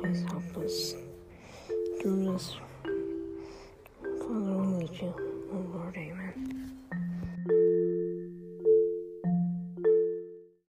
Please help us do this. Father, we need you. Oh, Lord, amen.